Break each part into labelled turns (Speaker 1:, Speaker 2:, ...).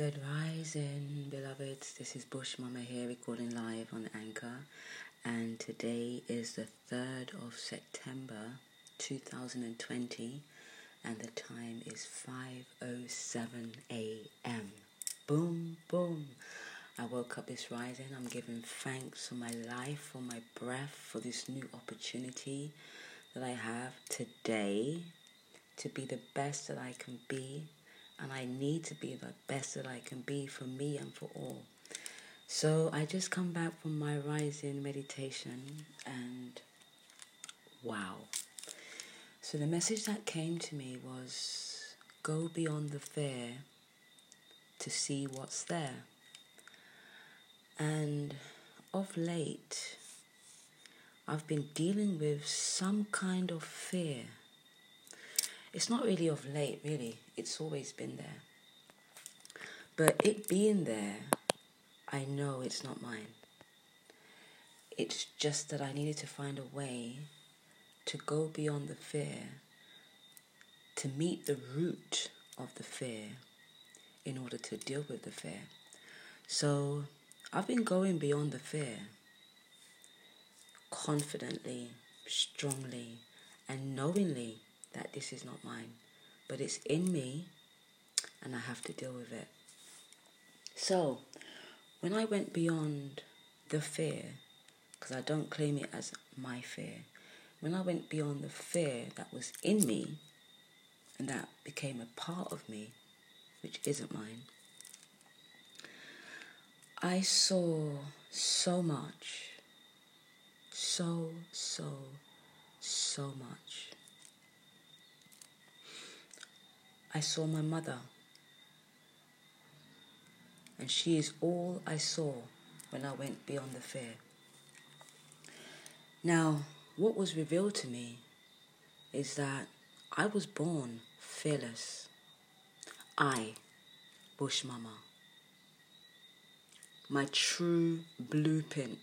Speaker 1: Good rising, beloveds. This is Bush Mama here, recording live on Anchor, and today is the 3rd of September 2020, and the time is 5:07 a.m. Boom, boom. I woke up this rising. I'm giving thanks for my life, for my breath, for this new opportunity that I have today to be the best that I can be and I need to be the best that I can be for me and for all. So I just come back from my rising meditation and wow. So the message that came to me was go beyond the fear to see what's there. And of late, I've been dealing with some kind of fear it's not really of late, really. It's always been there. But it being there, I know it's not mine. It's just that I needed to find a way to go beyond the fear, to meet the root of the fear in order to deal with the fear. So I've been going beyond the fear confidently, strongly, and knowingly that this is not mine, but it's in me and I have to deal with it. So, when I went beyond the fear, because I don't claim it as my fear, when I went beyond the fear that was in me and that became a part of me, which isn't mine, I saw so much, so, so, so much. I saw my mother. And she is all I saw when I went beyond the fair. Now, what was revealed to me is that I was born fearless. I, Bush Mama. My true blueprint.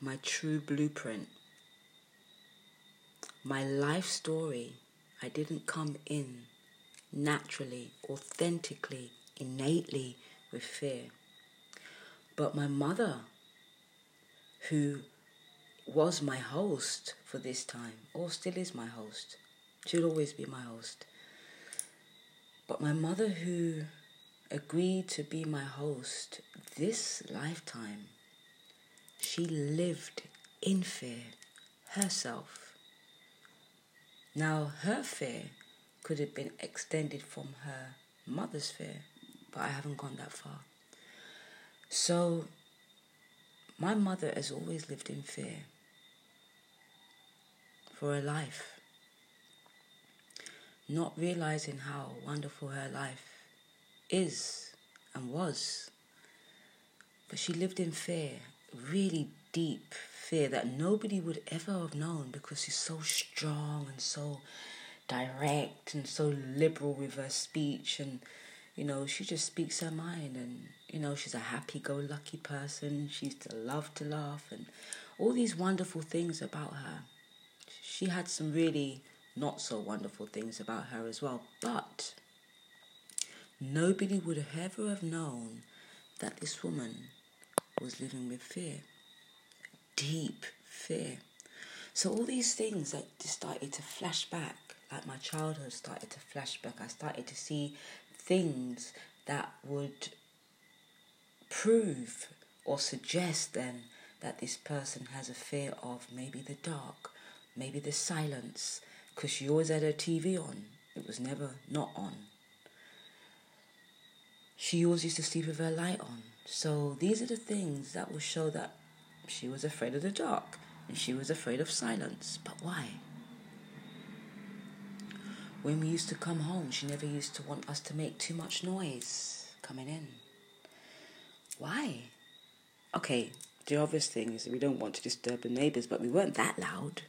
Speaker 1: My true blueprint. My life story. I didn't come in naturally, authentically, innately with fear. But my mother, who was my host for this time, or still is my host, she'll always be my host. But my mother, who agreed to be my host this lifetime, she lived in fear herself. Now, her fear could have been extended from her mother's fear, but I haven't gone that far. So, my mother has always lived in fear for her life, not realizing how wonderful her life is and was. But she lived in fear, really deep fear that nobody would ever have known because she's so strong and so direct and so liberal with her speech and you know she just speaks her mind and you know she's a happy-go-lucky person. She's to love to laugh and all these wonderful things about her. She had some really not so wonderful things about her as well but nobody would ever have known that this woman was living with fear deep fear. So all these things that just started to flash back like my childhood started to flashback. I started to see things that would prove or suggest then that this person has a fear of maybe the dark, maybe the silence, because she always had her TV on. It was never not on. She always used to sleep with her light on. So these are the things that will show that she was afraid of the dark and she was afraid of silence. But why? When we used to come home, she never used to want us to make too much noise coming in. Why? Okay, the obvious thing is we don't want to disturb the neighbours, but we weren't that loud.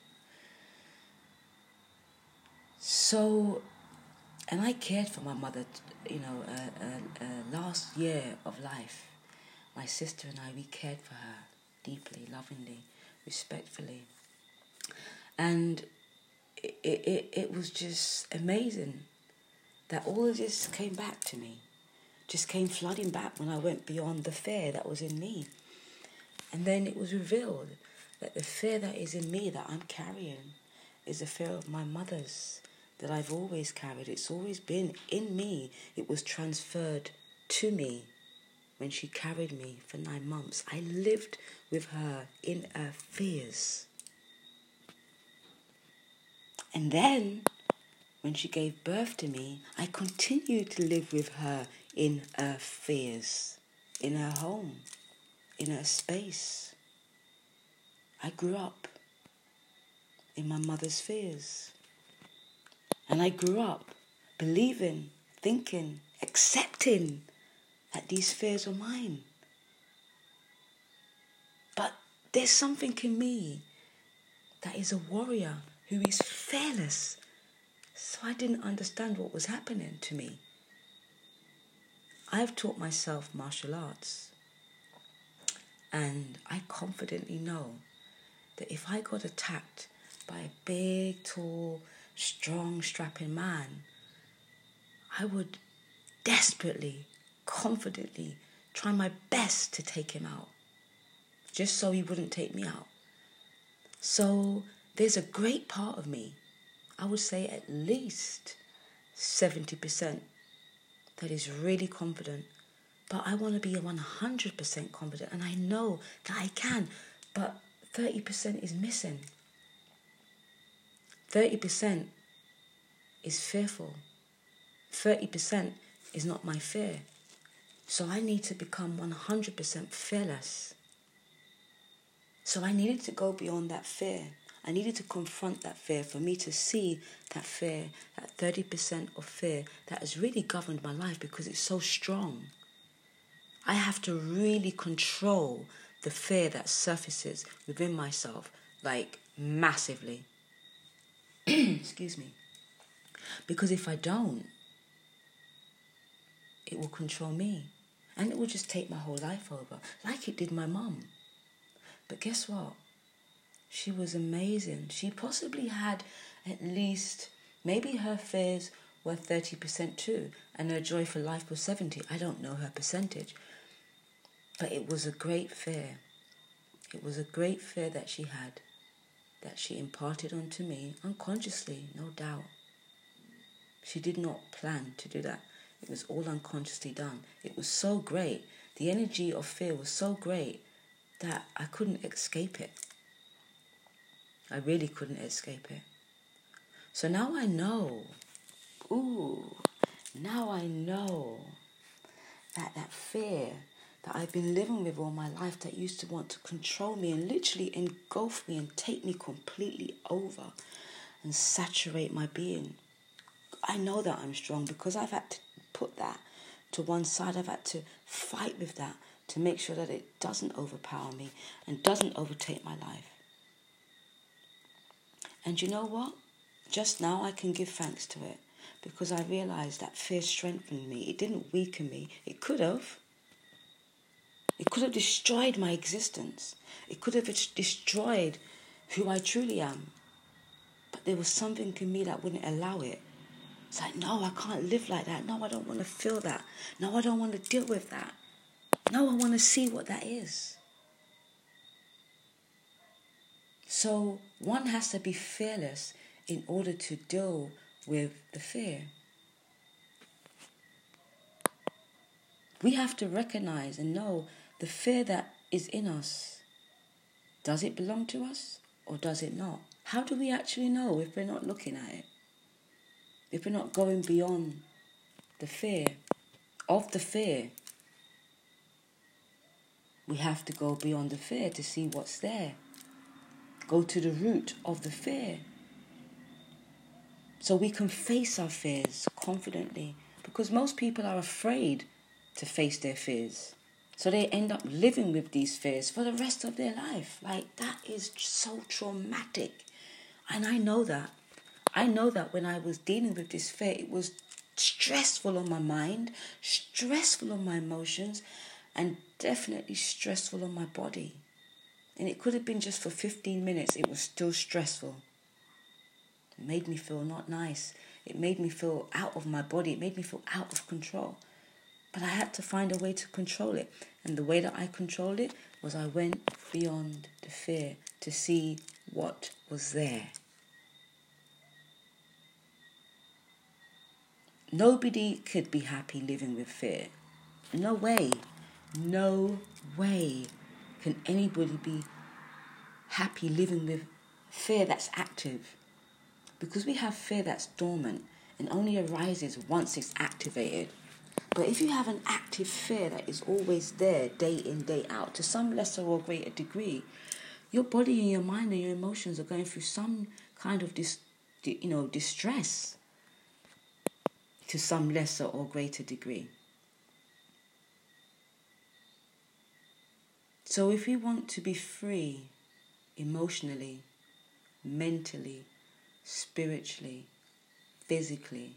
Speaker 1: So, and I cared for my mother, you know, uh, uh, uh, last year of life. My sister and I, we cared for her deeply, lovingly, respectfully. And it, it, it was just amazing that all of this came back to me. just came flooding back when I went beyond the fear that was in me. And then it was revealed that the fear that is in me that I'm carrying is the fear of my mother's that I've always carried. It's always been in me. It was transferred to me when she carried me for nine months. I lived with her in her fears. And then, when she gave birth to me, I continued to live with her in her fears, in her home, in her space. I grew up in my mother's fears. And I grew up believing, thinking, accepting that these fears were mine. But there's something in me that is a warrior who is fearless. So I didn't understand what was happening to me. I've taught myself martial arts. And I confidently know that if I got attacked by a big, tall, strong, strapping man, I would desperately, confidently try my best to take him out, just so he wouldn't take me out. So there's a great part of me, I would say at least 70%, that is really confident. But I want to be 100% confident, and I know that I can, but 30% is missing. 30% is fearful. 30% is not my fear. So I need to become 100% fearless. So I needed to go beyond that fear. I needed to confront that fear for me to see that fear, that 30% of fear that has really governed my life because it's so strong. I have to really control the fear that surfaces within myself, like massively. Excuse me. Because if I don't, it will control me. And it will just take my whole life over, like it did my mum. But guess what? She was amazing. She possibly had at least, maybe her fears were 30% too, and her joy for life was 70. I don't know her percentage. But it was a great fear. It was a great fear that she had, that she imparted onto me unconsciously, no doubt. She did not plan to do that. It was all unconsciously done. It was so great. The energy of fear was so great that I couldn't escape it. I really couldn't escape it. So now I know. Ooh, now I know that that fear that I've been living with all my life that used to want to control me and literally engulf me and take me completely over and saturate my being I know that I'm strong because I've had to put that to one side. I've had to fight with that to make sure that it doesn't overpower me and doesn't overtake my life. And you know what? Just now I can give thanks to it because I realized that fear strengthened me. It didn't weaken me. It could have. It could have destroyed my existence. It could have destroyed who I truly am. But there was something in me that wouldn't allow it. It's like, no, I can't live like that. No, I don't want to feel that. No, I don't want to deal with that. No, I want to see what that is. So one has to be fearless in order to deal with the fear. We have to recognize and know the fear that is in us. Does it belong to us or does it not? How do we actually know if we're not looking at it? if we're not going beyond the fear of the fear, we have to go beyond the fear to see what's there. Go to the root of the fear. So we can face our fears confidently because most people are afraid to face their fears. So they end up living with these fears for the rest of their life. Like that is so traumatic. And I know that. I know that when I was dealing with this fear, it was stressful on my mind, stressful on my emotions, and definitely stressful on my body. And it could have been just for 15 minutes, it was still stressful. It made me feel not nice. It made me feel out of my body. It made me feel out of control. But I had to find a way to control it. And the way that I controlled it was I went beyond the fear to see what was there. Nobody could be happy living with fear. No way. No way can anybody be happy living with fear that's active. Because we have fear that's dormant and only arises once it's activated. But if you have an active fear that is always there, day in, day out, to some lesser or greater degree, your body and your mind and your emotions are going through some kind of dis, you know, distress to some lesser or greater degree. So, if we want to be free emotionally, mentally, spiritually, physically,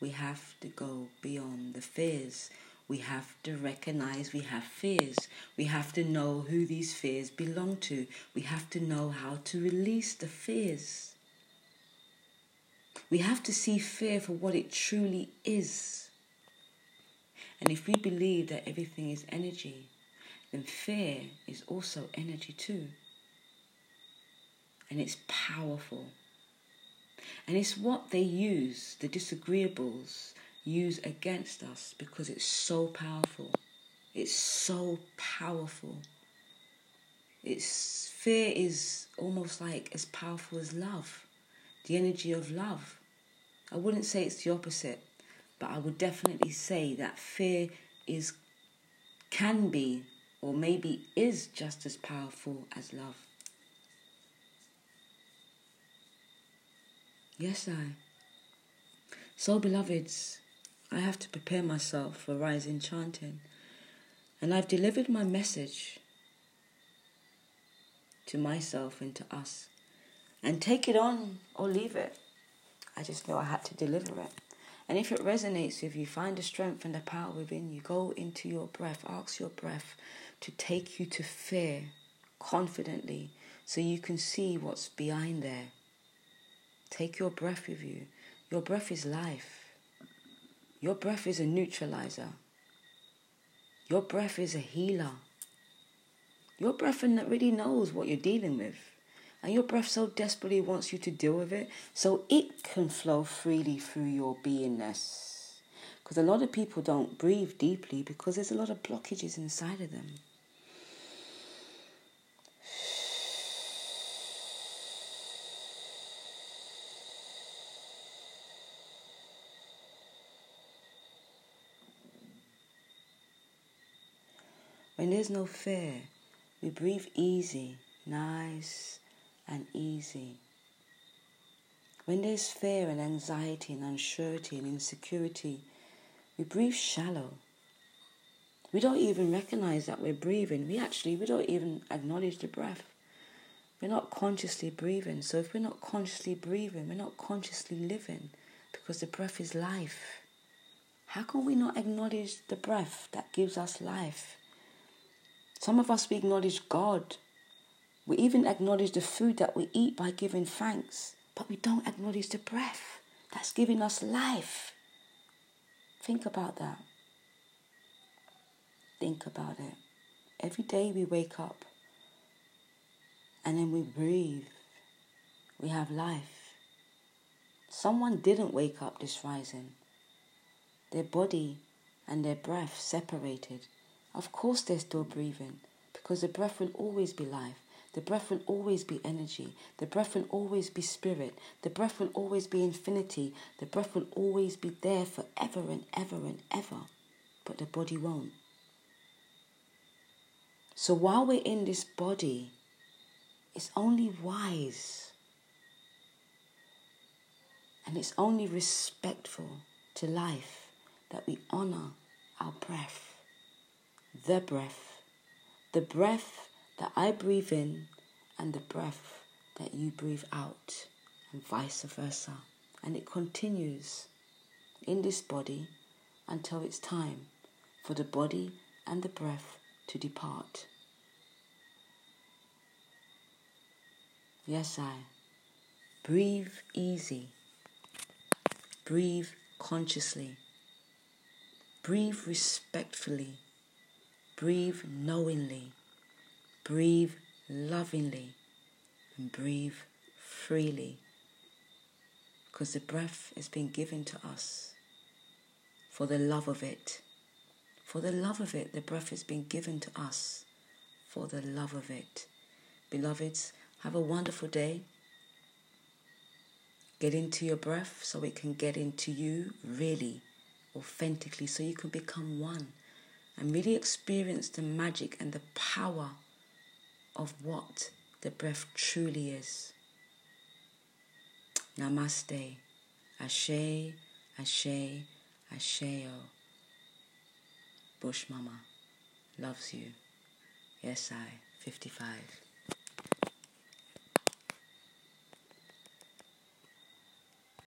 Speaker 1: we have to go beyond the fears. We have to recognize we have fears. We have to know who these fears belong to. We have to know how to release the fears. We have to see fear for what it truly is. And if we believe that everything is energy, then fear is also energy too. And it's powerful. And it's what they use, the disagreeables use against us because it's so powerful. It's so powerful. It's fear is almost like as powerful as love, the energy of love. I wouldn't say it's the opposite, but I would definitely say that fear is can be or maybe is just as powerful as love. Yes, I. So, beloveds, I have to prepare myself for rising chanting, and I've delivered my message to myself and to us. And take it on or leave it. I just know I had to deliver it. And if it resonates with you, find the strength and the power within you. Go into your breath. Ask your breath to take you to fear confidently so you can see what's behind there. Take your breath with you. Your breath is life. Your breath is a neutralizer. Your breath is a healer. Your breath really knows what you're dealing with. And your breath so desperately wants you to deal with it so it can flow freely through your beingness. Because a lot of people don't breathe deeply because there's a lot of blockages inside of them. When there's no fear, we breathe easy, nice and easy. When there's fear and anxiety and unsurety and insecurity, we breathe shallow. We don't even recognize that we're breathing. We actually, we don't even acknowledge the breath. We're not consciously breathing. So if we're not consciously breathing, we're not consciously living because the breath is life. How can we not acknowledge the breath that gives us life? Some of us, we acknowledge God. We even acknowledge the food that we eat by giving thanks, but we don't acknowledge the breath that's giving us life. Think about that. Think about it. Every day we wake up and then we breathe. We have life. Someone didn't wake up this rising. Their body and their breath separated of course, they're still breathing because the breath will always be life. The breath will always be energy. The breath will always be spirit. The breath will always be infinity. The breath will always be there forever and ever and ever. But the body won't. So while we're in this body, it's only wise and it's only respectful to life that we honor our breath the breath, the breath that I breathe in and the breath that you breathe out, and vice versa. And it continues in this body until it's time for the body and the breath to depart. Yes, I. Breathe easy. Breathe consciously. Breathe respectfully. Breathe knowingly. Breathe lovingly. And breathe freely. Because the breath has been given to us for the love of it. For the love of it, the breath has been given to us for the love of it. Beloveds, have a wonderful day. Get into your breath so it can get into you really, authentically, so you can become one and really experience the magic and the power of what the breath truly is. Namaste. Ashe, Ashe, Asheo. Bush Mama loves you. Yes, I, 55.